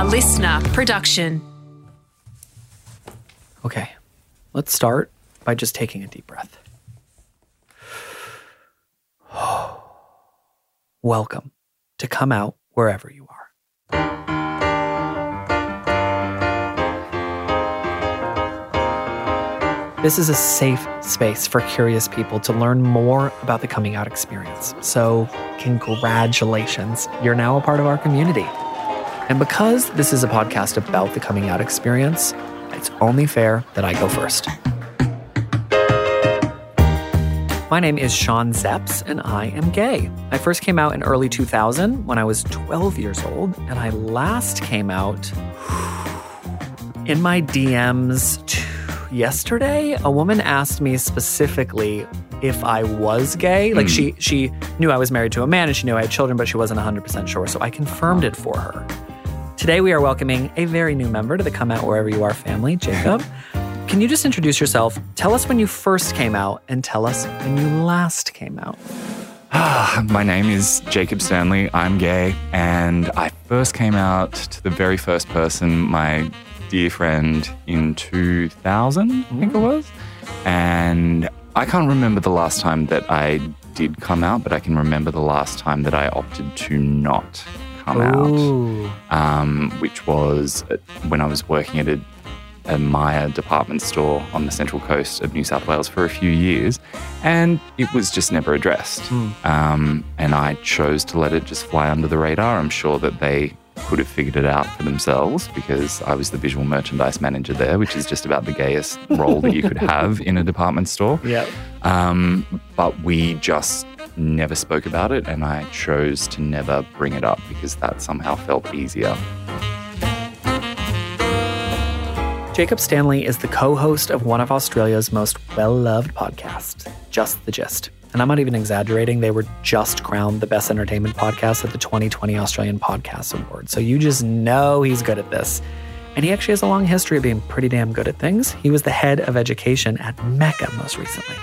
a listener production. Okay, let's start by just taking a deep breath. Welcome to Come Out Wherever You Are. This is a safe space for curious people to learn more about the coming out experience. So, congratulations, you're now a part of our community. And because this is a podcast about the coming out experience, it's only fair that I go first. My name is Sean Zepps, and I am gay. I first came out in early 2000 when I was 12 years old, and I last came out in my DMs yesterday. A woman asked me specifically if I was gay. Like hmm. she she knew I was married to a man and she knew I had children, but she wasn't 100% sure. So I confirmed it for her. Today we are welcoming a very new member to the Come Out Wherever You Are family, Jacob. Can you just introduce yourself? Tell us when you first came out and tell us when you last came out. Ah, my name is Jacob Stanley. I'm gay, and I first came out to the very first person, my dear friend, in 2000, I think it mm. was. And I can't remember the last time that I did come out, but I can remember the last time that I opted to not come out, um, which was uh, when I was working at a a Myer department store on the central coast of New South Wales for a few years, and it was just never addressed. Um, and I chose to let it just fly under the radar. I'm sure that they could have figured it out for themselves because I was the visual merchandise manager there, which is just about the gayest role that you could have in a department store. Yep. Um, but we just never spoke about it, and I chose to never bring it up because that somehow felt easier. Jacob Stanley is the co host of one of Australia's most well loved podcasts, Just the Gist. And I'm not even exaggerating, they were just crowned the best entertainment podcast at the 2020 Australian Podcast Award. So you just know he's good at this. And he actually has a long history of being pretty damn good at things. He was the head of education at Mecca most recently.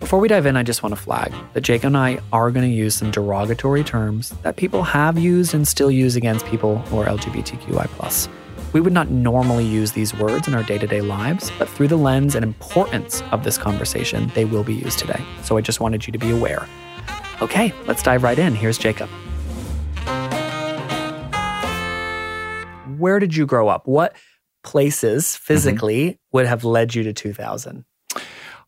Before we dive in, I just want to flag that Jake and I are going to use some derogatory terms that people have used and still use against people who are LGBTQI. We would not normally use these words in our day to day lives, but through the lens and importance of this conversation, they will be used today. So I just wanted you to be aware. Okay, let's dive right in. Here's Jacob. Where did you grow up? What places mm-hmm. physically would have led you to 2000?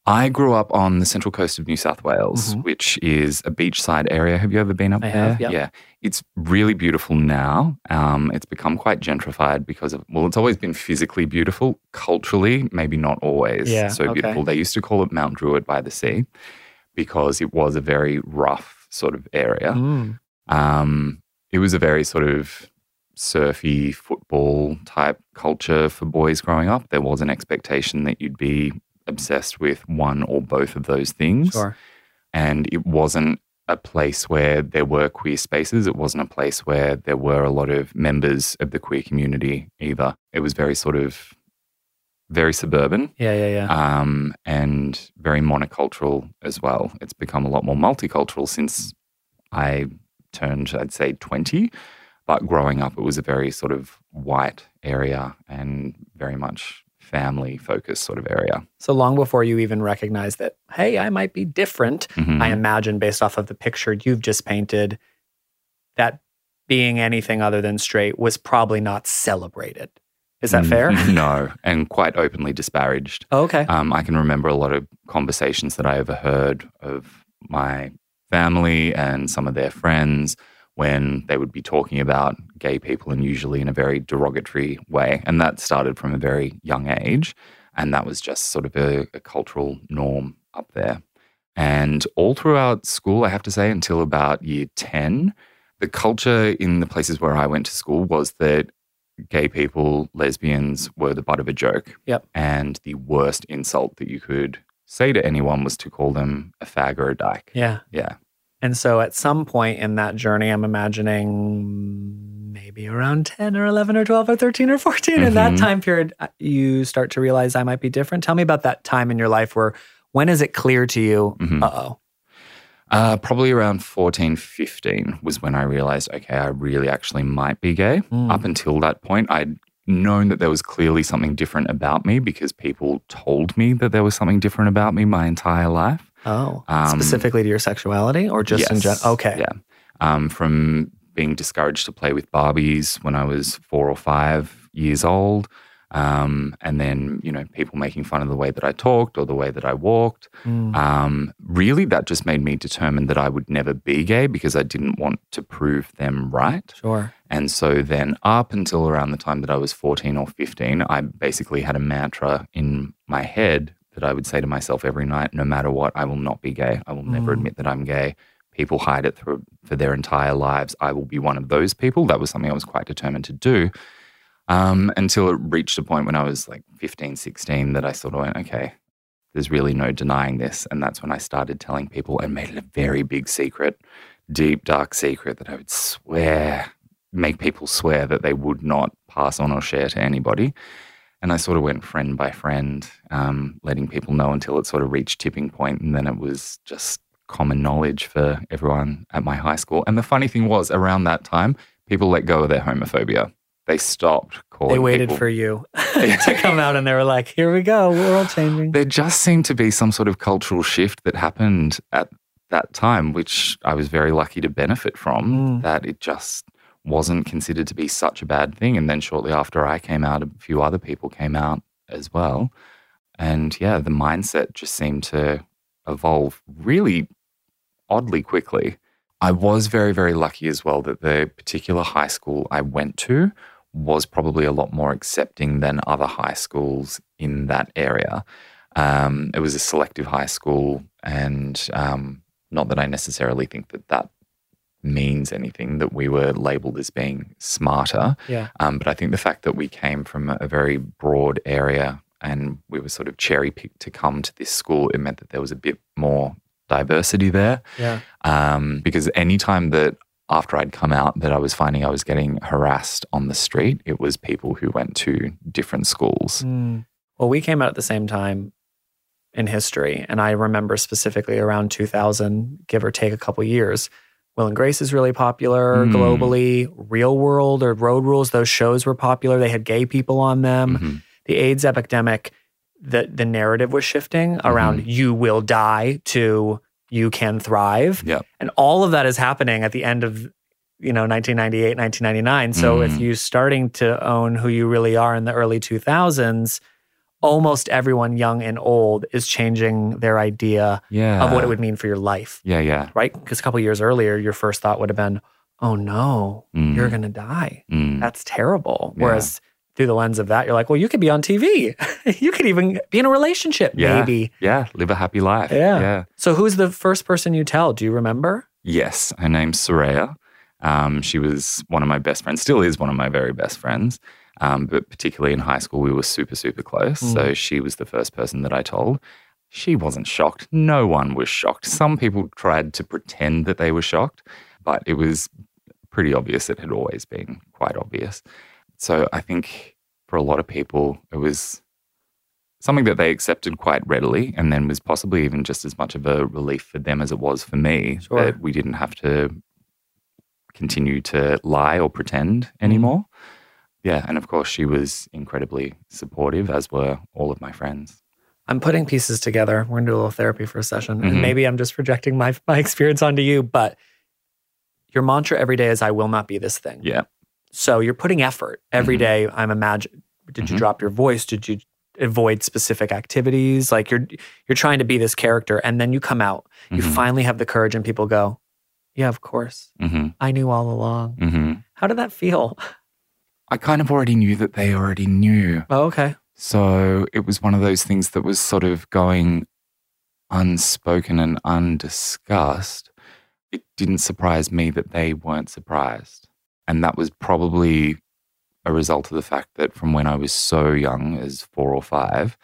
I grew up on the central coast of New South Wales, Mhm. which is a beachside area. Have you ever been up I there? have, yep. Yeah. It's really beautiful now. Um, it's become quite gentrified because of, well, it's always been physically beautiful. Culturally, maybe not always Yeah, so okay. beautiful. They used to call it Mount Druitt by the sea because it was a very rough sort of area. Mm. Um, it was a very sort of surfy football type culture for boys growing up. There was an expectation that you'd be obsessed with one or both of those things. Sure. And it wasn't a place where there were queer spaces. It wasn't a place where there were a lot of members of the queer community either. It was very sort of very suburban Yeah, yeah, yeah. um, and very monocultural as well. It's become a lot more multicultural since I turned, I'd say, 20. But growing up, it was a very sort of white area and very much family focused sort of area. So long before you even recognize that, hey, I might be different, Mhm. I imagine based off of the picture you've just painted, that being anything other than straight was probably not celebrated. Is that Mm, fair? no, and quite openly disparaged. Oh, okay. Um, I can remember a lot of conversations that I overheard of my family and some of their friends when they would be talking about gay people and usually in a very derogatory way. And that started from a very young age. And that was just sort of a, a cultural norm up there. And all throughout school, I have to say, until about year 10, the culture in the places where I went to school was that gay people, lesbians were the butt of a joke. Yep. And the worst insult that you could say to anyone was to call them a fag or a dyke. yeah. Yeah. And so at some point in that journey, I'm imagining maybe around 10 or 11 or 12 or 13 or 14. In that Mhm. time period, uh, you start to realize I might be different. Tell me about that time in your life where when is it clear to you, Mhm. uh oh? Uh, probably around 14, 15 was when I realized, okay, I really actually might be gay. Mm. Up until that point, I'd known that there was clearly something different about me because people told me that there was something different about me my entire life. Oh, Um, specifically to your sexuality or just in general? Okay. Yeah. Um, from being discouraged to play with Barbies when I was four or five years old. Um, and then, you know, people making fun of the way that I talked or the way that I walked. Mm. Um, really, that just made me determined that I would never be gay because I didn't want to prove them right. Sure. And so then, up until around the time that I was 14 or 15, I basically had a mantra in my head that I would say to myself every night no matter what, I will not be gay. I will never Mm. admit that I'm gay. People hide it through, for their entire lives. I will be one of those people. That was something I was quite determined to do um, until it reached a point when I was like 15, 16 that I sort of went, okay, there's really no denying this. And that's when I started telling people and made it a very big secret, deep, dark secret that I would swear, make people swear that they would not pass on or share to anybody. And I sort of went friend by friend, um, letting people know until it sort of reached tipping point, And then it was just common knowledge for everyone at my high school. And the funny thing was, around that time, people let go of their homophobia. They stopped calling They waited people- for you to come out and they were like, here we go, world changing. there just seemed to be some sort of cultural shift that happened at that time, which I was very lucky to benefit from, Mm. that it just wasn't considered to be such a bad thing. And then shortly after I came out, a few other people came out as well. And yeah, the mindset just seemed to evolve really oddly quickly. I was very, very lucky as well that the particular high school I went to was probably a lot more accepting than other high schools in that area. Um, it was a selective high school, and um, not that I necessarily think that that means anything that we were labeled as being smarter, Yeah. um, but I think the fact that we came from a very broad area and we were sort of cherry picked to come to this school, it meant that there was a bit more diversity there. Yeah. Um, because anytime that after I'd come out that I was finding I was getting harassed on the street, it was people who went to different schools. Mm. Well, we came out at the same time in history. And I remember specifically around 2000, give or take a couple years, Will and Grace is really popular Mm. globally. Real World or Road Rules, those shows were popular. They had gay people on them. Mhm. The AIDS epidemic, the, the narrative was shifting Mm-hmm. around you will die to you can thrive. Yep. And all of that is happening at the end of you know 1998 1999 so if Mm. you're starting to own who you really are in the early 2000s almost everyone young and old is changing their idea Yeah. of what it would mean for your life Yeah, yeah. right because a couple years earlier your first thought would have been oh no Mm, you're going to die mm. that's terrible Yeah. whereas through the lens of that you're like well you could be on tv you could even be in a relationship Yeah. maybe Yeah, live a happy life. Yeah. Yeah. so who's the first person you tell do you remember Yes, her name's Soraya. Um, she was one of my best friends, still is one of my very best friends. Um, but particularly in high school, we were super, super close. So she was the first person that I told. She wasn't shocked. No one was shocked. Some people tried to pretend that they were shocked, but it was pretty obvious. It had always been quite obvious. So I think for a lot of people, it was something that they accepted quite readily and then was possibly even just as much of a relief for them as it was for me Sure. that we didn't have to continue to lie or pretend anymore. Yeah, and of course she was incredibly supportive as were all of my friends. I'm putting pieces together. We're gonna do a little therapy for a session, Mhm. and maybe I'm just projecting my my experience onto you. But your mantra every day is "I will not be this thing." Yeah. So you're putting effort every Mhm. day. I'm imagine. Did you Mhm. drop your voice? Did you avoid specific activities? Like you're you're trying to be this character, and then you come out. You Mhm. finally have the courage, and people go, "Yeah, of course. hmm I knew all along." hmm How did that feel? I kind of already knew that they already knew. Oh, okay. So it was one of those things that was sort of going unspoken and undiscussed. It didn't surprise me that they weren't surprised. And that was probably a result of the fact that from when I was so young, as four or five,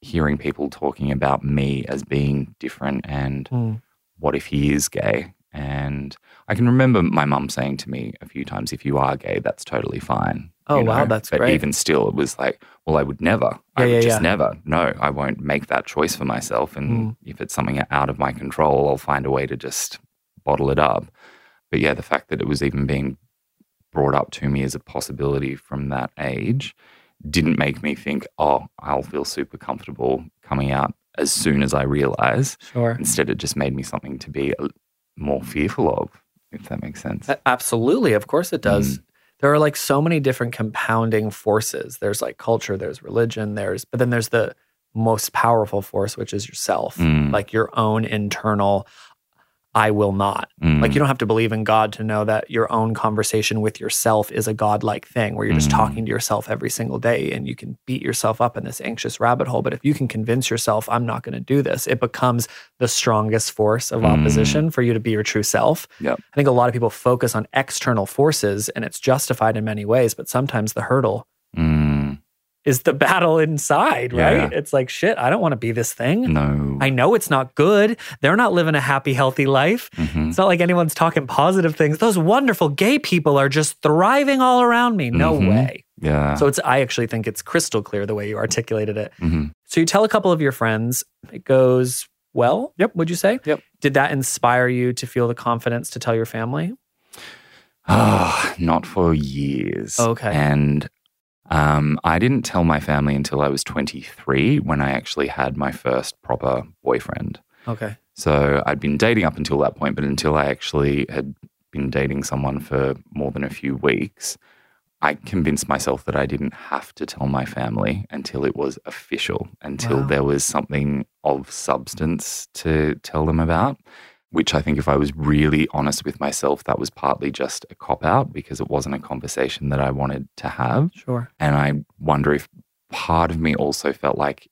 hearing people talking about me as being different and Mm. what if he is gay And I can remember my mum saying to me a few times, if you are gay, that's totally fine. Oh, you wow, know? that's but great. even still, it was like, well, I would never. I would yeah, just yeah. never. No, I won't make that choice for myself. And Mm. if it's something out of my control, I'll find a way to just bottle it up. But yeah, the fact that it was even being brought up to me as a possibility from that age didn't make me think, oh, I'll feel super comfortable coming out as soon as I realize. Sure. Instead, it just made me something to be a- more fearful of, if that makes sense. Absolutely. Of course it does. Mm. There are like so many different compounding forces. There's like culture, there's religion, there's, but then there's the most powerful force, which is yourself, Mm. like your own internal, I will not. Mm. Like you don't have to believe in God to know that your own conversation with yourself is a godlike thing where you're just Mm. talking to yourself every single day and you can beat yourself up in this anxious rabbit hole. But if you can convince yourself, I'm not going to do this, it becomes the strongest force of Mm. opposition for you to be your true self. Yep. I think a lot of people focus on external forces and it's justified in many ways, but sometimes the hurdle Mm. Is the battle inside, right? Yeah. It's like, shit, I don't want to be this thing. No. I know it's not good. They're not living a happy, healthy life. Mhm. It's not like anyone's talking positive things. Those wonderful gay people are just thriving all around me. No Mhm. way. Yeah. So it's I actually think it's crystal clear the way you articulated it. Mhm. So you tell a couple of your friends, it goes well. Yep. Would you say? Yep. Did that inspire you to feel the confidence to tell your family? Ah, not for years. Okay. And um, I didn't tell my family until I was 23 when I actually had my first proper boyfriend. Okay. So I'd been dating up until that point, but until I actually had been dating someone for more than a few weeks, I convinced myself that I didn't have to tell my family until it was official, until Wow. there was something of substance to tell them about. Which I think, if I was really honest with myself, that was partly just a cop out because it wasn't a conversation that I wanted to have. Sure. And I wonder if part of me also felt like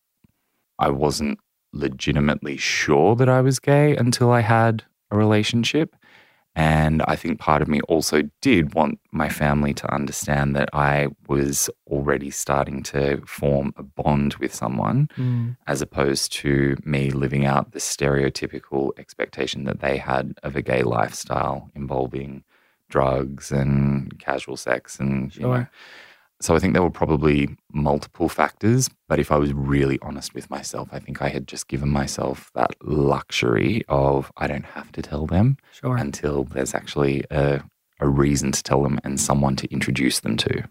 I wasn't legitimately sure that I was gay until I had a relationship. And I think part of me also did want my family to understand that I was already starting to form a bond with someone, Mm. as opposed to me living out the stereotypical expectation that they had of a gay lifestyle involving drugs and casual sex and you know, Sure. So I think there were probably multiple factors, but if I was really honest with myself, I think I had just given myself that luxury of I don't have to tell them Sure. until there's actually a, a reason to tell them and someone to introduce them to.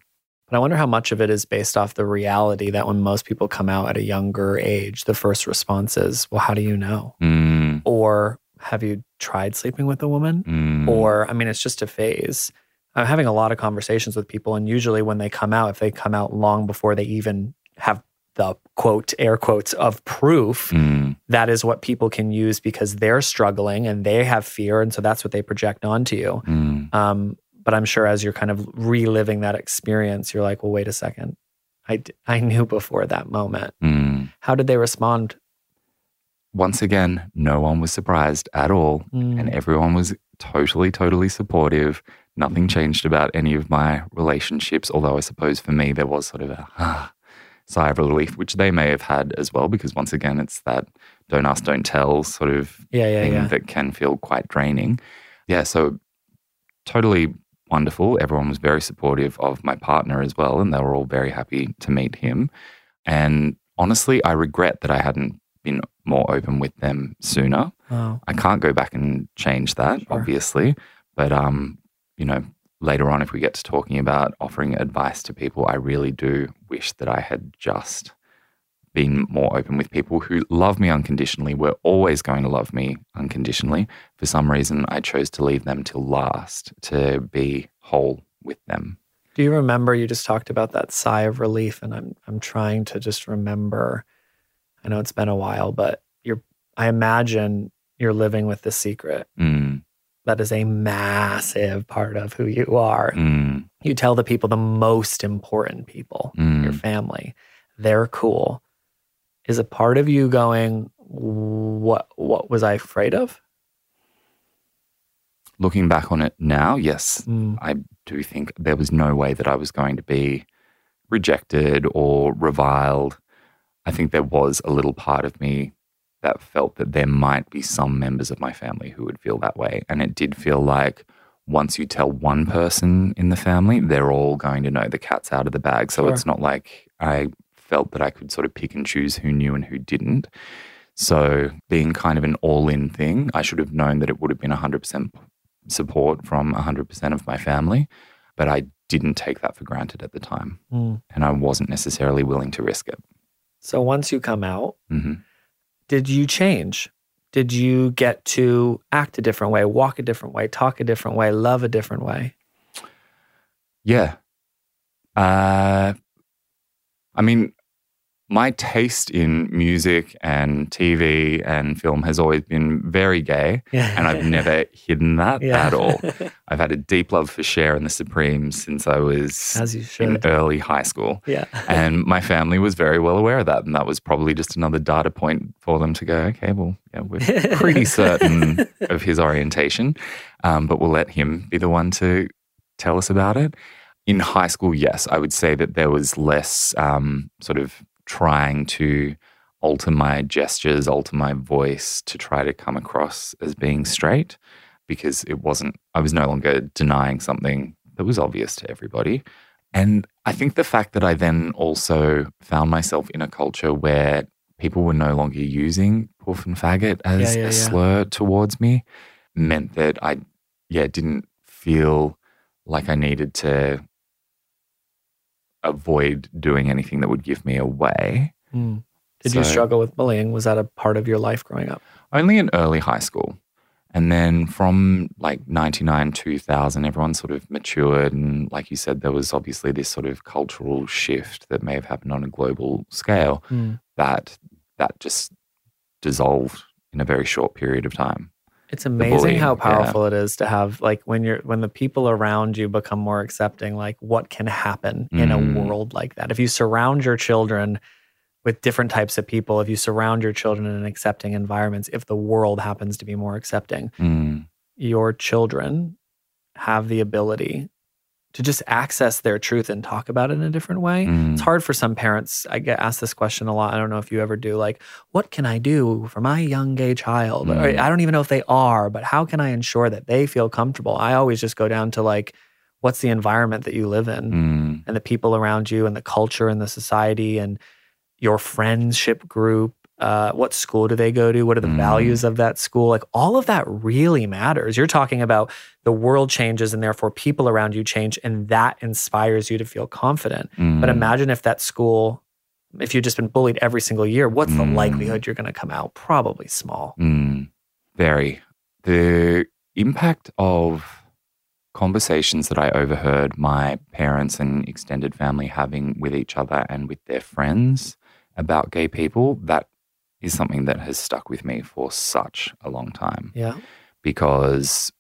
But I wonder how much of it is based off the reality that when most people come out at a younger age, the first response is, well, how do you know? Mm, Or have you tried sleeping with a woman? mm, Or, I mean, it's just a phase. I'm having a lot of conversations with people, and usually when they come out, if they come out long before they even have the quote, air quotes of proof, mm, that is what people can use because they're struggling and they have fear. And so that's what they project onto you. mm, Um, but I'm sure as you're kind of reliving that experience, you're like, well, wait a second. I, d- I knew before that moment. mm. How did they respond? Once again, no one was surprised at all. Mm, and everyone was totally, totally supportive. Nothing changed about any of my relationships, although I suppose for me there was sort of a ah, sigh of relief, which they may have had as well, because once again, it's that don't ask, don't tell sort of yeah, yeah, thing yeah. that can feel quite draining. Yeah, so totally wonderful. Everyone was very supportive of my partner as well, and they were all very happy to meet him. And honestly, I regret that I hadn't been more open with them sooner. Oh, I can't go back and change that, Sure. obviously. But um, you know, later on if we get to talking about offering advice to people, I really do wish that I had just been more open with people who love me unconditionally, were always going to love me unconditionally. For some reason I chose to leave them till last to be whole with them. Do you remember you just talked about that sigh of relief and I'm I'm trying to just remember I know it's been a while but you're I imagine you're living with the secret. Mm, That is a massive part of who you are. mm, You tell the people the most important people, mm. your family. They're cool. Is a part of you going what what was I afraid of? Looking back on it now, yes, Mm, I do think there was no way that I was going to be rejected or reviled. I think there was a little part of me that felt that there might be some members of my family who would feel that way. And it did feel like once you tell one person in the family, they're all going to know the cat's out of the bag. So Sure. it's not like I felt that I could sort of pick and choose who knew and who didn't. So being kind of an all in thing, I should have known that it would have been 100% support from 100% of my family. But I didn't take that for granted at the time. Mm. And I wasn't necessarily willing to risk it. So once you come out, hmm did you change? Did you get to act a different way, walk a different way, talk a different way, love a different way? Yeah. Uh, I mean, my taste in music and TV and film has always been very gay, Yeah. and I've never hidden that Yeah. at all. I've had a deep love for Cher and the Supremes since I was in early high school. Yeah. And my family was very well aware of that. And that was probably just another data point for them to go, okay, well, yeah, we're pretty certain of his orientation, um, but we'll let him be the one to tell us about it. In high school, yes, I would say that there was less um, sort of trying to alter my gestures, alter my voice to try to come across as being straight because it wasn't, I was no longer denying something that was obvious to everybody. And I think the fact that I then also found myself in a culture where people were no longer using poof and faggot as Yeah, yeah, a yeah. slur towards me meant that I, yeah, didn't feel like I needed to avoid doing anything that would give me away. Mm. Did you struggle with bullying? Was that a part of your life growing up? Only in early high school. And then from like 99, 2000, everyone sort of matured. And like you said, there was obviously this sort of cultural shift that may have happened on a global scale Mm. that that just dissolved in a very short period of time. It's amazing how yeah. powerful it is to have like when you're when the people around you become more accepting, like what can happen in a Mm. world like that. If you surround your children with different types of people, if you surround your children in accepting environments, if the world happens to be more accepting, Mm, your children have the ability to just access their truth and talk about it in a different way. mm, It's hard for some parents. I get asked this question a lot. I don't know if you ever do. Like, what can I do for my young gay child? Or, Mm. I don't even know if they are, but how can I ensure that they feel comfortable? I always just go down to like, what's the environment that you live in mm, and the people around you and the culture and the society and your friendship group. Uh, what school do they go to? What are the Mm. values of that school? Like all of that really matters. You're talking about the world changes and therefore people around you change, and that inspires you to feel confident. But mm. imagine if that school, if you've just been bullied every single year, what's the Mm. likelihood you're going to come out? Probably small. Mm, very. The impact of conversations that I overheard my parents and extended family having with each other and with their friends about gay people, that is something that has stuck with me for such a long time. Yeah. Because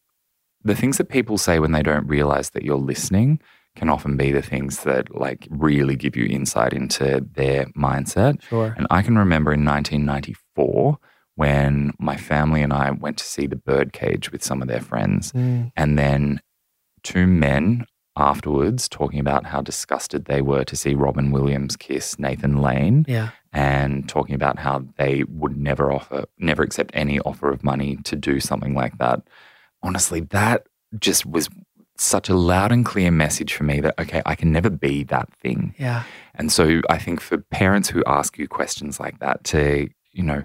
the things that people say when they don't realize that you're listening can often be the things that like really give you insight into their mindset. Sure. And I can remember in 1994 when my family and I went to see the birdcage with some of their friends. Mm. And then two men afterwards talking about how disgusted they were to see Robin Williams kiss Nathan Lane Yeah. and talking about how they would never offer, never accept any offer of money to do something like that. Honestly, that just was such a loud and clear message for me that, okay, I can never be that thing. Yeah. And so I think for parents who ask you questions like that, to, you know,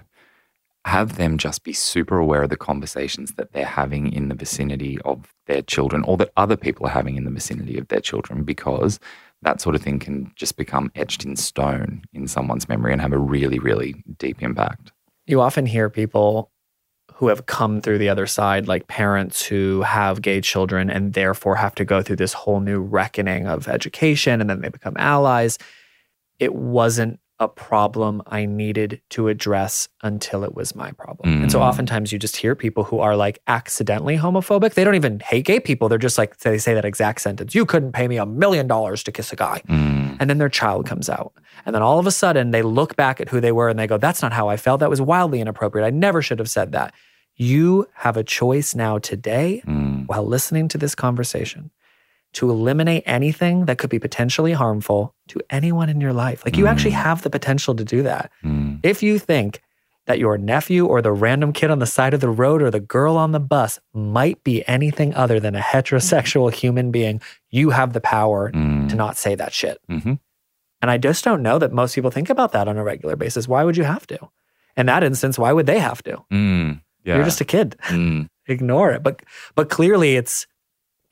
have them just be super aware of the conversations that they're having in the vicinity of their children or that other people are having in the vicinity of their children because that sort of thing can just become etched in stone in someone's memory and have a really, really deep impact. You often hear people who have come through the other side, like parents who have gay children and therefore have to go through this whole new reckoning of education and then they become allies. It wasn't a problem I needed to address until it was my problem. And so Mm. oftentimes you just hear people who are like accidentally homophobic. They don't even hate gay people. They're just like, they say that exact sentence You couldn't pay me a million dollars to kiss a guy Mm, and then their child comes out. And then all of a sudden they look back at who they were and they go, That's not how I felt. That was wildly inappropriate. I never should have said that. You have a choice now today mm, while listening to this conversation to eliminate anything that could be potentially harmful to anyone in your life. Like you actually Mm. have the potential to do that. mm, If you think that your nephew or the random kid on the side of the road or the girl on the bus might be anything other than a heterosexual human being, you have the power Mm. to not say that shit. hmm And I just don't know that most people think about that on a regular basis. Why would you have to? In that instance, why would they have to? Mm. Yeah. You're just a kid. Mm. Ignore it. But but clearly it's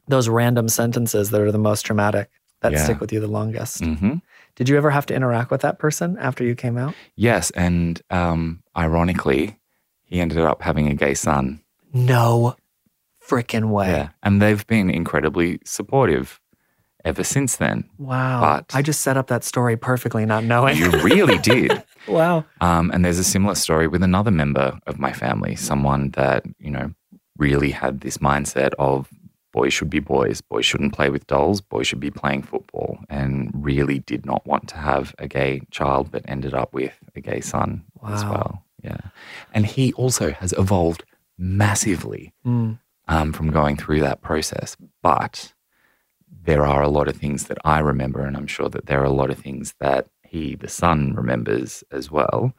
those random sentences that are the most traumatic that Yeah. stick with you the longest. hmm Did you ever have to interact with that person after you came out? Yes. And um, ironically, he ended up having a gay son. No freaking way. Yeah. And they've been incredibly supportive ever since then. Wow. But- I just set up that story perfectly, not knowing. You really did. wow. Um, and there's a similar story with another member of my family, someone that, you know, really had this mindset of boys should be boys, boys shouldn't play with dolls, boys should be playing football, and really did not want to have a gay child, but ended up with a gay son as well. Yeah. And he also has evolved massively Mm. um, from going through that process. But there are a lot of things that I remember, and I'm sure that there are a lot of things that he, the son, remembers as well,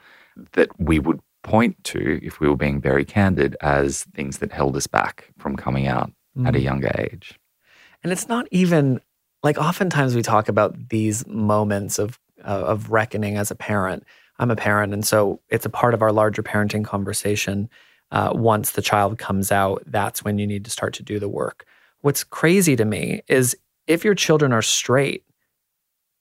that we would point to if we were being very candid as things that held us back from coming out at a Mm. younger age. And it's not even like oftentimes we talk about these moments of uh, of reckoning as a parent. I'm a parent, and so it's a part of our larger parenting conversation. Uh, once the child comes out, that's when you need to start to do the work. What's crazy to me is if your children are straight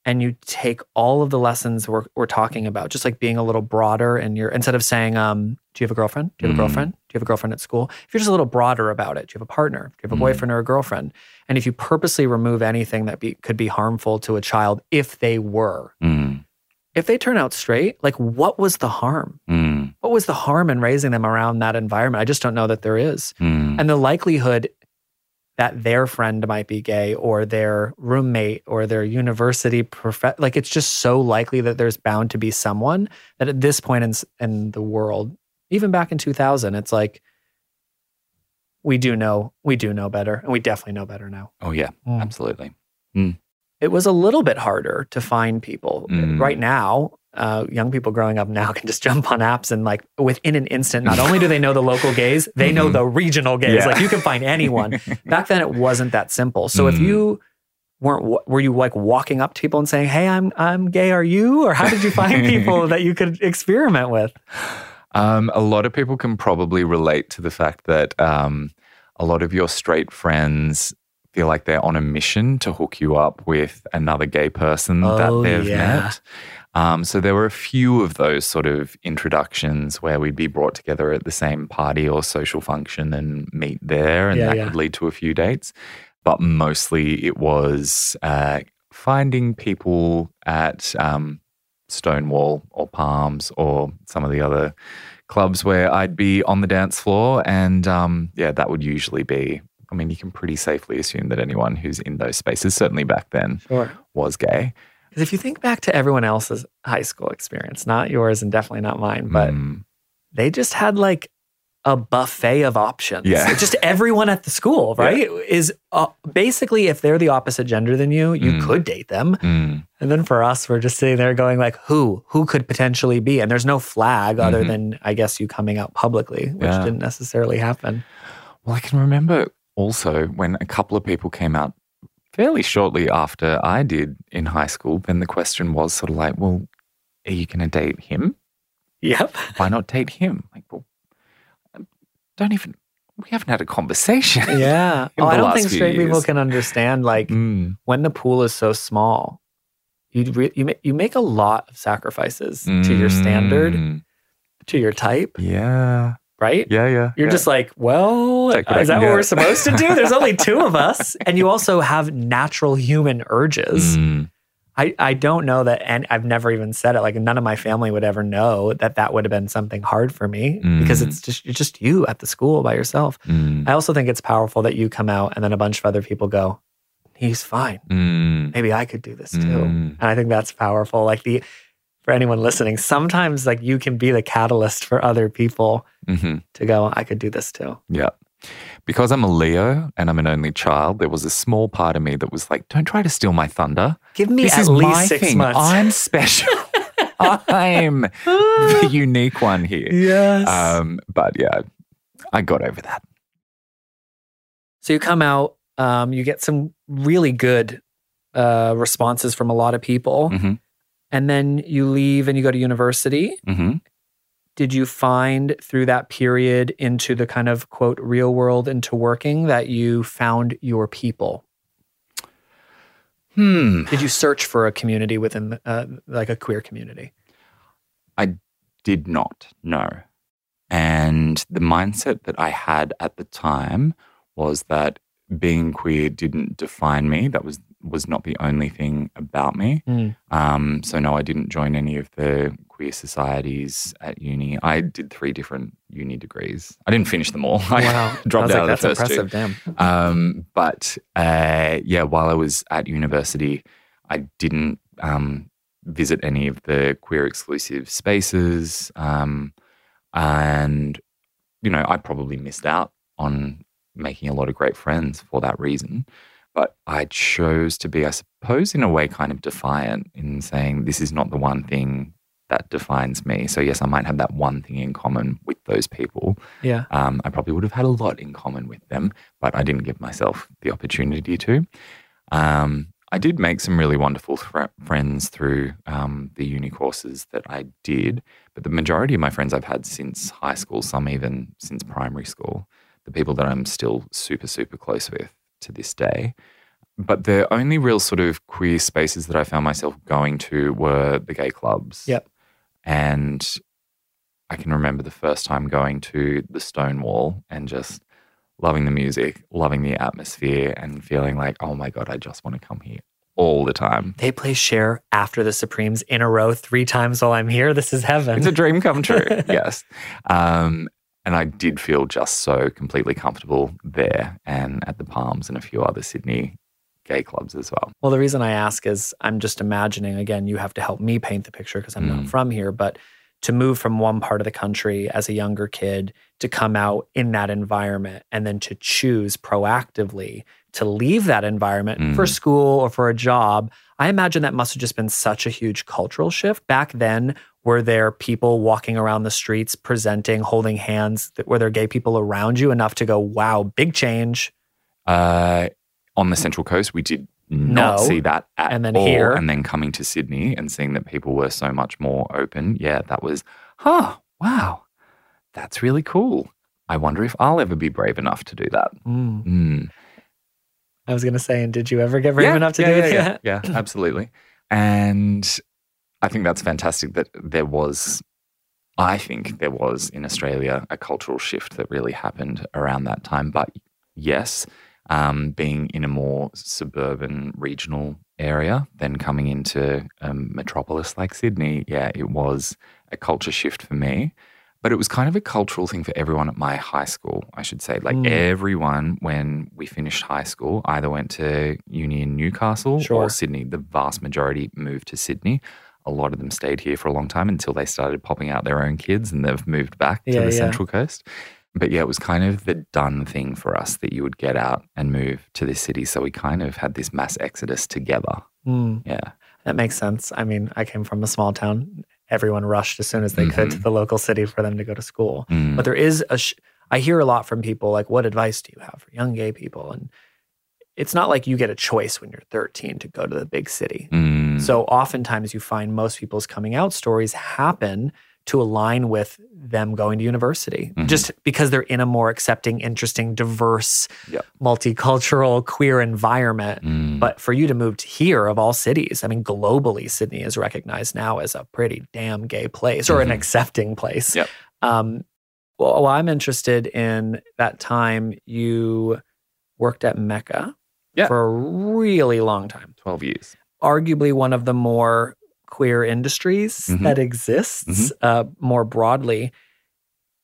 and you take all of the lessons we're, we're talking about, just like being a little broader and you're instead of saying, um, do you have a girlfriend? Do you have a Mm. girlfriend? Do you have a girlfriend at school? If you're just a little broader about it, do you have a partner? Do you have a Mm. boyfriend or a girlfriend? And if you purposely remove anything that be, could be harmful to a child if they were, Mm, if they turn out straight, like what was the harm? mm, What was the harm in raising them around that environment? I just don't know that there is. mm, And the likelihood that their friend might be gay or their roommate or their university prof like it's just so likely that there's bound to be someone that at this point in, in the world, even back in 2000, it's like we do know, we do know better and we definitely know better now. oh, yeah, Mm. absolutely. It was a little bit harder to find people. Mm. Right now, uh, young people growing up now can just jump on apps and like within an instant, not only do they know the local gays, they know Mhm. the regional gays. Yeah. Like you can find anyone. Back then, it wasn't that simple. So if Mm. you weren't, were you like walking up to people and saying, "Hey, I'm I'm gay. Are you?" Or how did you find people that you could experiment with? Um, a lot of people can probably relate to the fact that um, a lot of your straight friends feel like they're on a mission to hook you up with another gay person that Oh, they've yeah. met. Um, so there were a few of those sort of introductions where we'd be brought together at the same party or social function and meet there, and Yeah, that yeah. could lead to a few dates. But mostly it was uh, finding people at um, Stonewall or Palms or some of the other clubs where I'd be on the dance floor. And um, yeah, that would usually be, I mean, you can pretty safely assume that anyone who's in those spaces, certainly back then, Sure. was gay. Because if you think back to everyone else's high school experience, not yours and definitely not mine, but Mm, they just had like a buffet of options. Yeah. Just everyone at the school, right? Is uh, basically if they're the opposite gender than you, you Mm. could date them. mm, And then for us, we're just sitting there going like, who? Who could potentially be? And there's no flag other Mhm. than I guess you coming out publicly, which Yeah. didn't necessarily happen. Well, I can remember also when a couple of people came out fairly shortly after I did in high school, then the question was sort of like, well, are you going to date him? Yep. Why not date him? Like, well, don't even, we haven't had a conversation. Yeah. Oh, I don't think straight people can understand like Mm, when the pool is so small, you re- you make you make a lot of sacrifices to your standard, mm, to your type, Yeah. Right? Yeah. Yeah. You're yeah. just like, well, is that what get. we're supposed to do? There's only two of us, and you also have natural human urges. Mm, I, I don't know that, and I've never even said it. Like none of my family would ever know that that would have been something hard for me because Mm. it's just you're just you at the school by yourself. mm, I also think it's powerful that you come out and then a bunch of other people go, he's fine. mm, Maybe I could do this too. Mm. And I think that's powerful. Like the for anyone listening, sometimes like you can be the catalyst for other people mhm. to go, I could do this too. Yeah. Because I'm a Leo and I'm an only child, there was a small part of me that was like, don't try to steal my thunder. Give me this at is least six thing. months. I'm special. I'm the unique one here. Yes. Um, but yeah, I got over that. so you come out, um, you get some really good uh, responses from a lot of people, hmm and then you leave and you go to university. hmm Did you find through that period into the kind of quote real world into working that you found your people? Hmm. Did you search for a community within, uh, like a queer community? I did not know. And the mindset that I had at the time was that being queer didn't define me. That was was not the only thing about me. Mm. Um, so no, I didn't join any of the queer societies at uni. I did three different uni degrees. I didn't finish them all. I Wow, dropped I out was of the That's first two. impressive. Damn. Um, but uh, yeah, while I was at university, I didn't um, visit any of the queer exclusive spaces. Um, and, you know, I probably missed out on making a lot of great friends for that reason. But I chose to be, I suppose, in a way, kind of defiant in saying this is not the one thing that defines me. So, yes, I might have that one thing in common with those people. Yeah. Um, I probably would have had a lot in common with them, but I didn't give myself the opportunity to. Um, I did make some really wonderful fr- friends through um, the uni courses that I did, but the majority of my friends I've had since high school, some even since primary school, the people that I'm still super, super close with to this day. But the only real sort of queer spaces that I found myself going to were the gay clubs. Yep. And I can remember the first time going to the Stonewall and just loving the music, loving the atmosphere, and feeling like, oh my God, I just want to come here all the time. They play Cher after the Supremes in a row three times while I'm here. This is heaven. It's a dream come true. yes. Um, and I did feel just so completely comfortable there and at the Palms and a few other Sydney gay clubs as well. Well, the reason I ask is I'm just imagining, again, you have to help me paint the picture because I'm not Mm. from here, but to move from one part of the country as a younger kid to come out in that environment and then to choose proactively to leave that environment for Mm. school or for a job, I imagine that must have just been such a huge cultural shift. Back then, were there people walking around the streets presenting, holding hands? Were there gay people around you enough to go, wow, big change? Uh, on the Central Coast, we did not No. see that at And then all. here? And then coming to Sydney and seeing that people were so much more open, yeah, that was, huh, wow, that's really cool. I wonder if I'll ever be brave enough to do that. Mm. Mm. I was going to say, and did you ever get brave yeah, enough to yeah, do yeah, it? Yeah, yeah, absolutely. And I think that's fantastic that there was, I think there was in Australia a cultural shift that really happened around that time. But yes, um, being in a more suburban regional area than coming into a metropolis like Sydney, yeah, it was a culture shift for me. But it was kind of a cultural thing for everyone at my high school, I should say. Like Mm. everyone, when we finished high school, either went to uni in Newcastle Sure. or Sydney. The vast majority moved to Sydney. A lot of them stayed here for a long time until they started popping out their own kids and they've moved back Yeah, to the yeah. Central Coast. But yeah, it was kind of the done thing for us that you would get out and move to this city. So we kind of had this mass exodus together. Mm, Yeah. that makes sense. I mean, I came from a small town. Everyone rushed as soon as they could to the local city for them to go to school. Mm. But there is a, sh- I hear a lot from people like, what advice do you have for young gay people? And it's not like you get a choice when you're 13 to go to the big city. Mm. So oftentimes you find most people's coming out stories happen to align with them going to university Mhm. just because they're in a more accepting, interesting, diverse, Yep. multicultural, queer environment. Mm. But for you to move to here, of all cities, I mean, globally, Sydney is recognized now as a pretty damn gay place or an Mhm. accepting place. Yep. Um, well, I'm interested in that time you worked at Mecca Yeah. for a really long time. 12 years. Arguably one of the more queer industries Mhm. that exists uh, more broadly.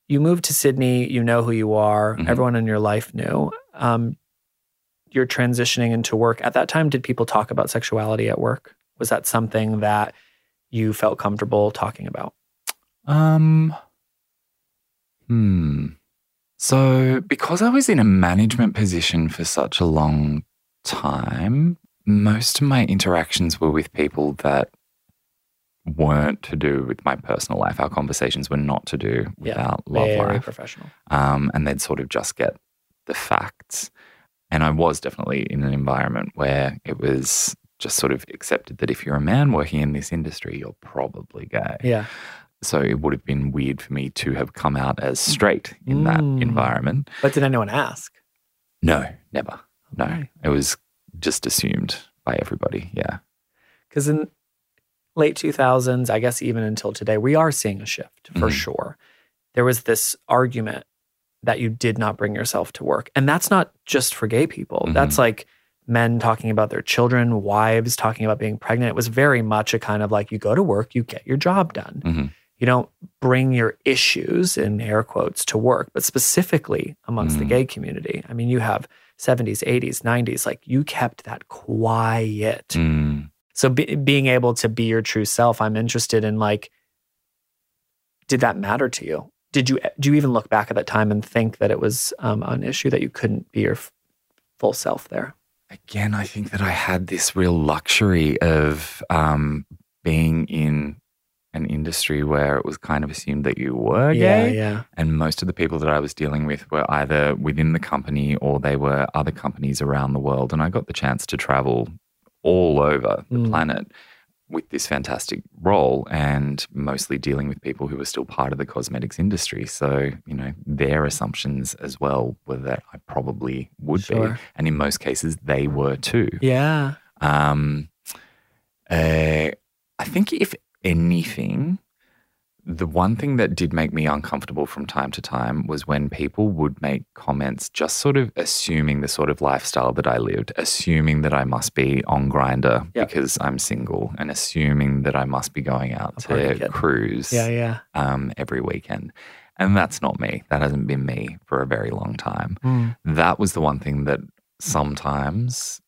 You moved to Sydney, you know who you are, Mhm. everyone in your life knew. Um, you're transitioning into work. At that time, did people talk about sexuality at work? Was that something that you felt comfortable talking about? Um, hmm. So, because I was in a management position for such a long time, most of my interactions were with people that weren't to do with my personal life. Our conversations were not to do Yeah, without love Very life. professional. Um, and they'd sort of just get the facts. And I was definitely in an environment where it was just sort of accepted that if you're a man working in this industry, you're probably gay. Yeah. So it would have been weird for me to have come out as straight in that Mm. environment. But did anyone ask? No, never. No, it was just assumed by everybody. Yeah. Because in late 2000s, I guess even until today, we are seeing a shift for Mhm. sure. There was this argument that you did not bring yourself to work. And that's not just for gay people. Mhm. That's like men talking about their children, wives talking about being pregnant. It was very much a kind of like you go to work, you get your job done. Mhm. You don't bring your issues in air quotes to work, but specifically amongst the Mm. gay community. I mean, you have 70s, 80s, 90s, like you kept that quiet. Mm. So be, being able to be your true self, I'm interested in like, did that matter to you? Did you do you even look back at that time and think that it was um, an issue that you couldn't be your f- full self there? Again, I think that I had this real luxury of um, being in an industry where it was kind of assumed that you were Yeah, gay. yeah, And most of the people that I was dealing with were either within the company or they were other companies around the world. And I got the chance to travel all over the Mm. planet with this fantastic role and mostly dealing with people who were still part of the cosmetics industry. So, you know, their assumptions as well were that I probably would be. And in most cases, they were too. yeah. Um, uh, I think if anything, the one thing that did make me uncomfortable from time to time was when people would make comments just sort of assuming the sort of lifestyle that I lived, assuming that I must be on Grindr Yeah. because I'm single, and assuming that I must be going out to cruise Yeah, yeah. um, every weekend. And that's not me. That hasn't been me for a very long time Mm. that was the one thing that sometimes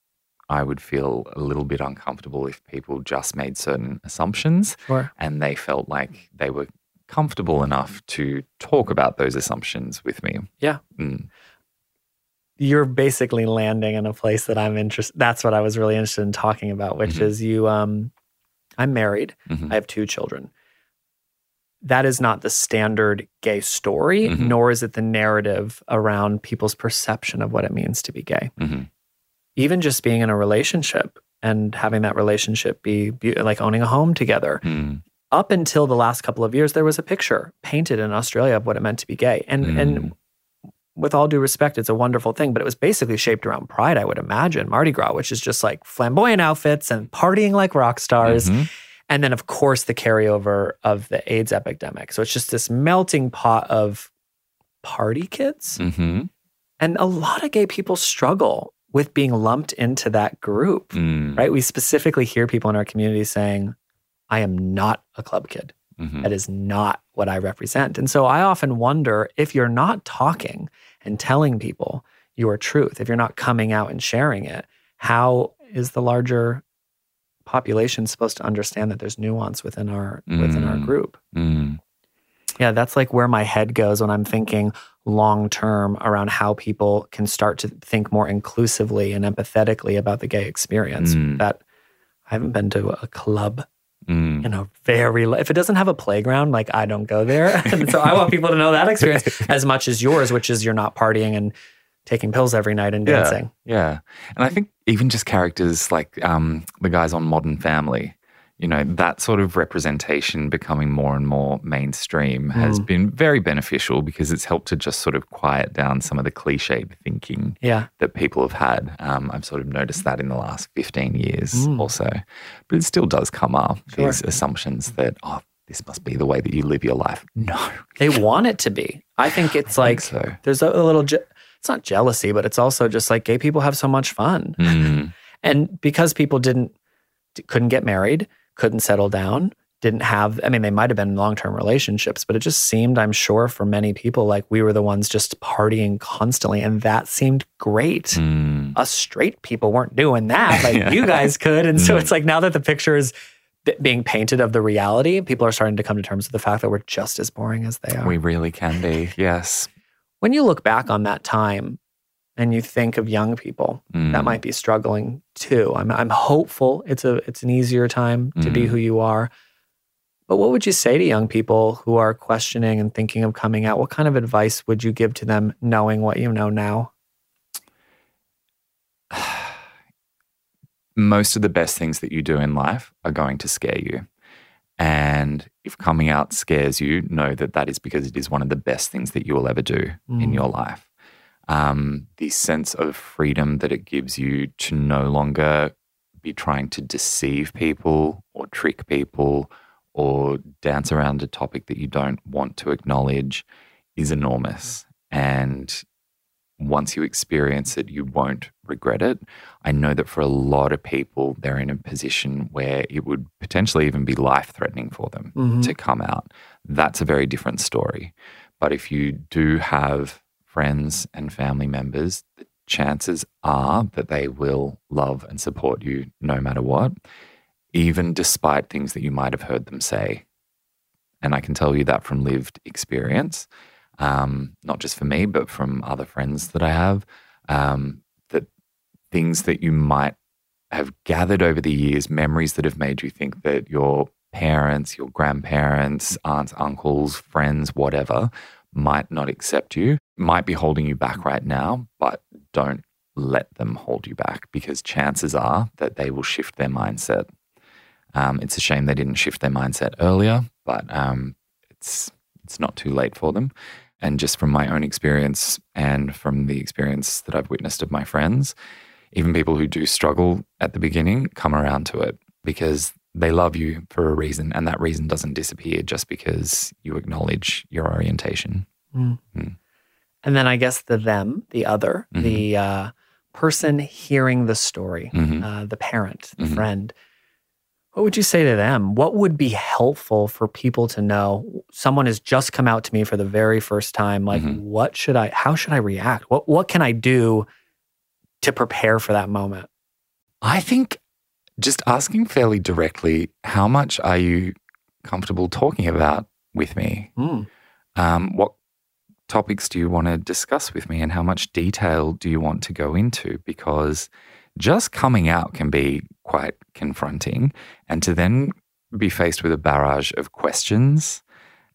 I would feel a little bit uncomfortable if people just made certain assumptions Sure. and they felt like they were comfortable enough to talk about those assumptions with me. Yeah. Mm. You're basically landing in a place that I'm interested. That's what I was really interested in talking about, which Mhm. is you. Um, I'm married. Mhm. I have two children. That is not the standard gay story, Mhm. nor is it the narrative around people's perception of what it means to be gay. Even just being in a relationship and having that relationship be, be like owning a home together. Mm. Up until the last couple of years, there was a picture painted in Australia of what it meant to be gay. And Mm. and with all due respect, it's a wonderful thing, but it was basically shaped around pride, I would imagine. Mardi Gras, which is just like flamboyant outfits and partying like rock stars. Mhm. And then, of course, the carryover of the AIDS epidemic. So it's just this melting pot of party kids. Mhm. And a lot of gay people struggle with being lumped into that group, Mm. right? We specifically hear people in our community saying, I am not a club kid. Mhm. That is not what I represent. And so I often wonder if you're not talking and telling people your truth, if you're not coming out and sharing it, how is the larger population supposed to understand that there's nuance within our within our Mm. group? Mm. Yeah, that's like where my head goes when I'm thinking long term around how people can start to think more inclusively and empathetically about the gay experience. Mm. That I haven't been to a club Mm. in a very if it doesn't have a playground like i don't go there and so i want people to know that experience as much as yours which is you're not partying and taking pills every night and Yeah. dancing Yeah. And I think even just characters like um, the guys on Modern Family, you know, that sort of representation becoming more and more mainstream has Mm. been very beneficial because it's helped to just sort of quiet down some of the cliched thinking yeah that people have had. Um, I've sort of noticed that in the last 15 years Mm. or so. But it still does come up, Sure. these assumptions that, oh, this must be the way that you live your life. No. they want it to be i think it's I like think so. there's a, a little je- it's not jealousy but it's also just like gay people have so much fun Mm, and because people didn't couldn't get married couldn't settle down didn't have i mean they might have been long-term relationships but it just seemed i'm sure for many people like we were the ones just partying constantly and that seemed great mm, us straight people weren't doing that like Yeah. you guys could and so Mm. it's like now that the picture is being painted of the reality people are starting to come to terms with the fact that we're just as boring as they are we really can be. Yes. when you look back on that time and you think of young people Mm. that might be struggling too. I'm I'm hopeful it's a it's an easier time to be Mhm. who you are. But what would you say to young people who are questioning and thinking of coming out? What kind of advice would you give to them knowing what you know now? Most of the best things that you do in life are going to scare you. And if coming out scares you, know that that is because it is one of the best things that you will ever do mm. in your life. Um, the sense of freedom that it gives you to no longer be trying to deceive people or trick people or dance around a topic that you don't want to acknowledge is enormous. And once you experience it, you won't regret it. I know that for a lot of people, they're in a position where it would potentially even be life threatening for them mm-hmm. to come out. That's a very different story. But if you do have friends and family members, the chances are that they will love and support you no matter what even despite things that you might have heard them say. And I can tell you that from lived experience, um, not just for me, but from other friends that I have, um, that things that you might have gathered over the years, memories that have made you think that your parents, your grandparents, aunts, uncles, friends, whatever, might not accept you, might be holding you back right now, but don't let them hold you back because chances are that they will shift their mindset um, it's a shame they didn't shift their mindset earlier, but um, it's it's not too late for them. And just from my own experience and from the experience that I've witnessed of my friends, even people who do struggle at the beginning come around to it because they love you for a reason, and that reason doesn't disappear just because you acknowledge your orientation. Mm. Mm. And then I guess the them, the other, mm-hmm. the uh, person hearing the story, mm-hmm. uh, the parent, the mm-hmm. friend what would you say to them? What would be helpful for people to know? Someone has just come out to me for the very first time. Like, mm-hmm. what should I, how should I react? What, what can I do to prepare for that moment? I think just asking fairly directly, how much are you comfortable talking about with me? Mm. Um, what topics do you want to discuss with me? And how much detail do you want to go into? Because just coming out can be quite confronting. And to then be faced with a barrage of questions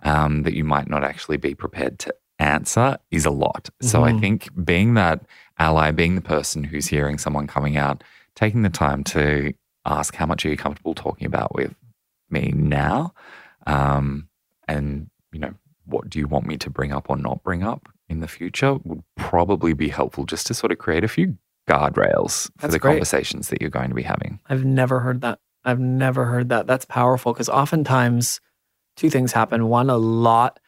um, that you might not actually be prepared to answer is a lot. Mm-hmm. So I mm-hmm. think being that ally, being the person who's hearing someone coming out, taking the time to ask, how much are you comfortable talking about with me now? Um, and, you know, what do you want me to bring up or not bring up in the future would probably be helpful just to sort of create a few guardrails for That's the great. conversations that you're going to be having. I've never heard that. I've never heard that. That's powerful because oftentimes two things happen. One, a lot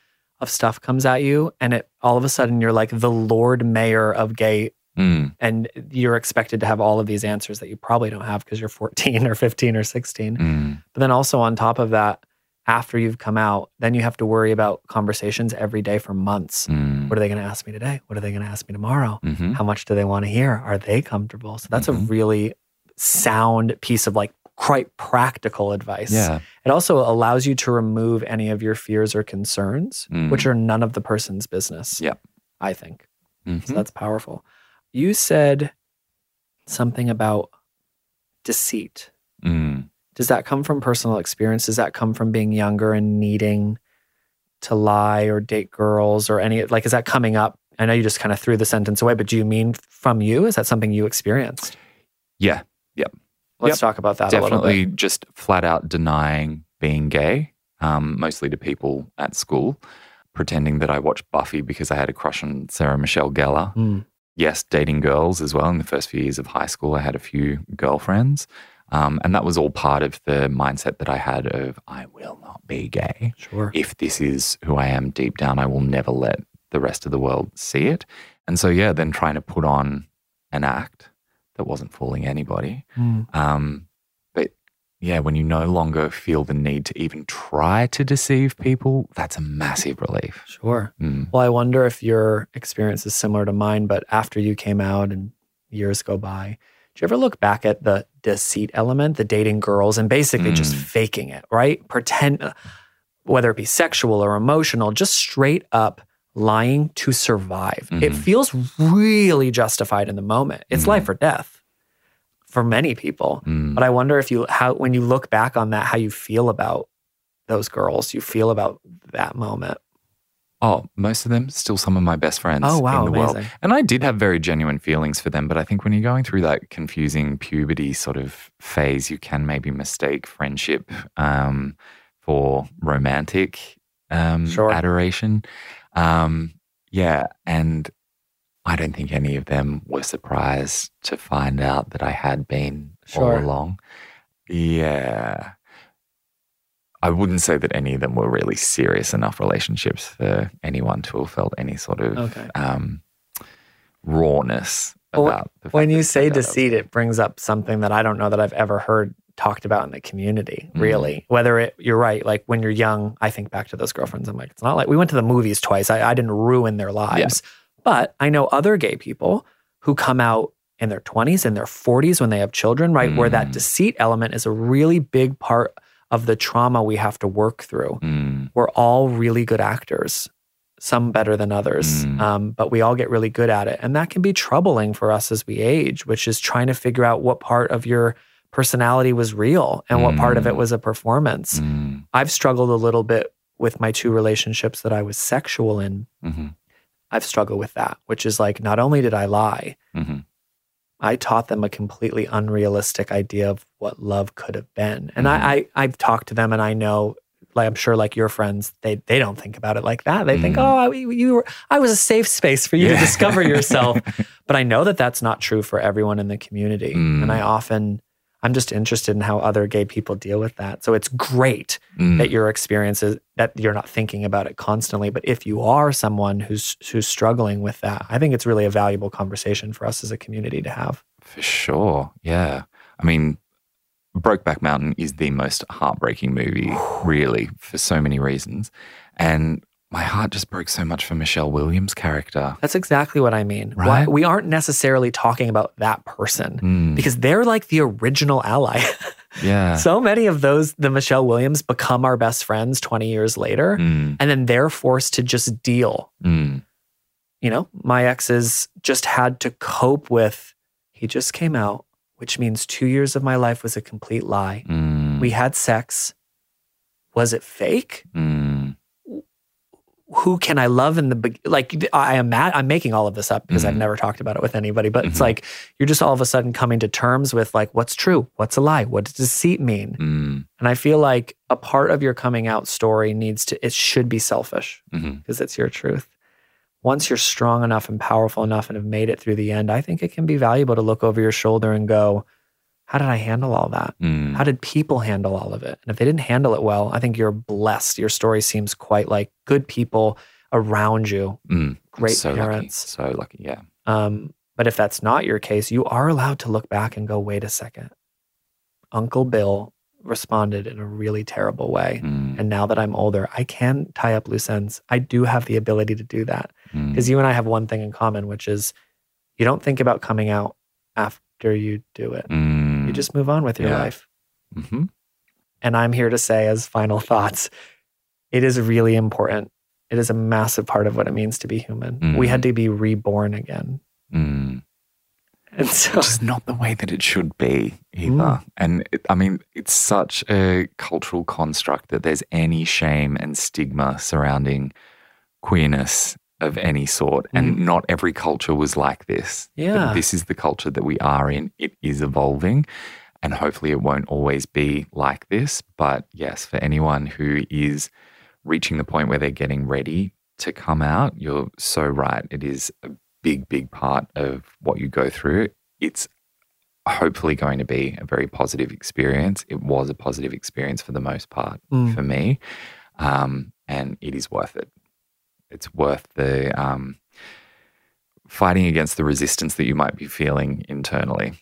of stuff comes at you, and it all of a sudden you're like the Lord Mayor of gay, mm. and you're expected to have all of these answers that you probably don't have because you're 14 or 15 or 16. Mm. But then also on top of that, after you've come out, then you have to worry about conversations every day for months. Mm. What are they going to ask me today? What are they going to ask me tomorrow? Mm-hmm. How much do they want to hear? Are they comfortable? So that's mm-hmm. a really sound piece of like quite practical advice. Yeah. It also allows you to remove any of your fears or concerns, mm. which are none of the person's business. Yeah. I think. Mm-hmm. So that's powerful. You said something about deceit. Mm. Does that come from personal experience? Does that come from being younger and needing to lie or date girls or any like is that coming up? I know you just kind of threw the sentence away, but do you mean from you? Is that something you experienced? Yeah. Yep. Let's yep. talk about that Definitely just flat out denying being gay, um, mostly to people at school, pretending that I watched Buffy because I had a crush on Sarah Michelle Gellar. Mm. Yes, dating girls as well. In the first few years of high school, I had a few girlfriends. Um, and that was all part of the mindset that I had of I will not be gay. Sure. If this is who I am deep down, I will never let the rest of the world see it. And so, yeah, then trying to put on an act that wasn't fooling anybody. Mm. Um, yeah, when you no longer feel the need to even try to deceive people, that's a massive relief. Sure. Mm. Well, I wonder if your experience is similar to mine, but after you came out and years go by, do you ever look back at the deceit element, the dating girls, and basically mm. just faking it, right? Pretend, uh, whether it be sexual or emotional, just straight up lying to survive. Mm-hmm. It feels really justified in the moment. It's mm. life or death for many people. Mm. But I wonder if you how when you look back on that, how you feel about those girls you feel about that moment? Oh, most of them still some of my best friends Oh, wow, in the world. amazing. And I did have very genuine feelings for them, but I think when you're going through that confusing puberty sort of phase, you can maybe mistake friendship um, for romantic um, Sure. adoration. Um, yeah, and I don't think any of them were surprised to find out that I had been Sure. all along. Yeah. I wouldn't say that any of them were really serious enough relationships for anyone to have felt any sort of Okay. um, rawness Well, about the fact When you say deceit, it brings up something that I don't know that I've ever heard talked about in the community, Mm. really. Whether it, you're right, like when you're young, I think back to those girlfriends. I'm like, it's not like we went to the movies twice. I, I didn't ruin their lives. But I know other gay people who come out in their 20s and their 40s when they have children, right? Where that Mm. deceit element is a really big part of the trauma we have to work through. Mm, We're all really good actors, some better than others, Mm. um, but we all get really good at it. And that can be troubling for us as we age, which is trying to figure out what part of your personality was real and what part of it Mm. was a performance. mm, I've struggled a little bit with my two relationships that I was sexual in. mhm, I've struggled with that, which is like, not only did I lie, mhm, I taught them a completely unrealistic idea of what love could have been. And Mhm. I, I I've talked to them and I know like I'm sure like your friends, they they don't think about it like that. They think, Mhm. oh, I, you were, I was a safe space for you to discover yourself. but I know that that's not true for everyone in the community. Mm. And I often, I'm just interested in how other gay people deal with that. So it's great mm, that your experience is that you're not thinking about it constantly. But if you are someone who's who's struggling with that, I think it's really a valuable conversation for us as a community to have. For sure. Yeah. I mean, Brokeback Mountain is the most heartbreaking movie, really, for so many reasons. And my heart just broke so much for Michelle Williams' character. That's exactly what I mean. Why- Right? We aren't necessarily talking about that person Mm, because they're like the original ally. yeah. so many of those, the Michelle Williams, become our best friends 20 years later. Mm, And then they're forced to just deal. mm, You know, my exes just had to cope with, he just came out, which means two years of my life was a complete lie. mm, We had sex. Was it fake? Who can I love in the like? I am mad. I'm making all of this up because I've Mhm. never talked about it with anybody. But it's Mhm. like you're just all of a sudden coming to terms with like what's true, what's a lie, what does deceit mean, mm, and I feel like a part of your coming out story needs to it should be selfish because it's your truth. Once you're strong enough and powerful enough and have made it through the end, I think it can be valuable to look over your shoulder and go, "How did I handle all that?" Mm, How did people handle all of it? And if they didn't handle it well, I think you're blessed. Your story seems quite like good people around you, mm. Great so parents. Lucky, so lucky. Yeah. Um, but if that's not your case, you are allowed to look back and go, wait a second. Uncle Bill responded in a really terrible way. Mm, And now that I'm older, I can tie up loose ends. I do have the ability to do that. mm, Because you and I have one thing in common, which is you don't think about coming out after you do it. Mm, just move on with your Yeah. life. mhm. And I'm here to say, as final thoughts, it is really important. It is a massive part of what it means to be human. We Mhm. had to be reborn again. Mm. And so, Which is not the way that it should be either. Mm. And it, I mean, it's such a cultural construct that there's any shame and stigma surrounding queerness of any sort. And not every culture was like this. But Yeah. this is the culture that we are in. It is evolving. And hopefully it won't always be like this. But yes, for anyone who is reaching the point where they're getting ready to come out, you're so right. It is a big, big part of what you go through. It's hopefully going to be a very positive experience. It was a positive experience for the most part Mm. for me. Um, and it is worth it. It's worth the um, fighting against the resistance that you might be feeling internally.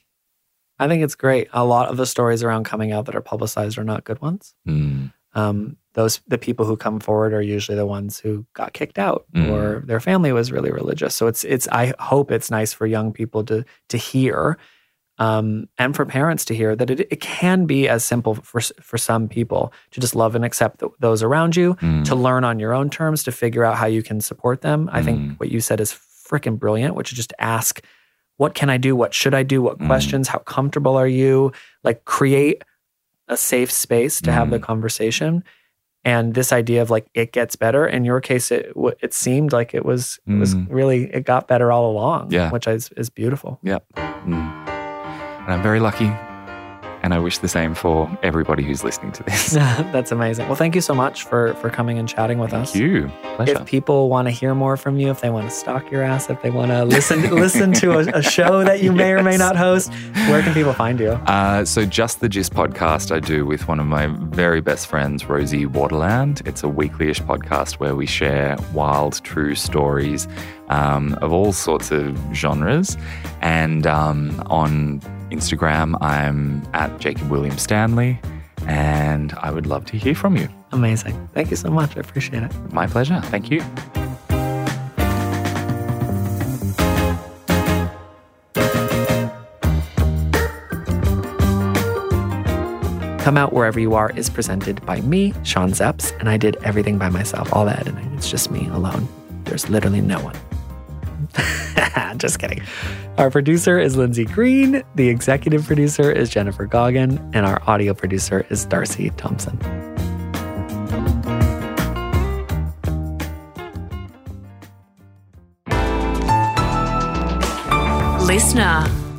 I think it's great. A lot of the stories around coming out that are publicized are not good ones. Mm, Um, those the people who come forward are usually the ones who got kicked out Mm. or their family was really religious. So it's it's I hope it's nice for young people to to hear um, and for parents to hear that it, it can be as simple for for some people to just love and accept th- those around you, mm, to learn on your own terms, to figure out how you can support them. I Mm. think what you said is freaking brilliant, which is just ask, what can I do? What should I do? What Mm. questions? How comfortable are you? Like create a safe space to have the Mm. conversation. And this idea of like it gets better. In your case, it it seemed like it was it was Mm. really it got better all along. Yeah. which is is beautiful. Yep. And I'm very lucky. And I wish the same for everybody who's listening to this. That's amazing. Well, thank you so much for for coming and chatting with us. Thank you. Pleasure. If people want to hear more from you, if they want to stalk your ass, if they want to listen listen to a, a show that you may or may not host, where can people find you? Uh, so, just the Gist podcast I do with one of my very best friends, Rosie Waterland. It's a weekly-ish podcast where we share wild, true stories um, of all sorts of genres. And um, on Instagram, I'm at Jacob William Stanley, and I would love to hear from you. Amazing. Thank you so much. I appreciate it. My pleasure. Thank you. Come Out Wherever You Are is presented by me, Sean Szeps, and I did everything by myself, all the editing. It's just me alone. There's literally no one. just kidding. Our producer is Lindsay Green, the executive producer is Jennifer Goggin, and our audio producer is Darcy Thompson. LiSTNR.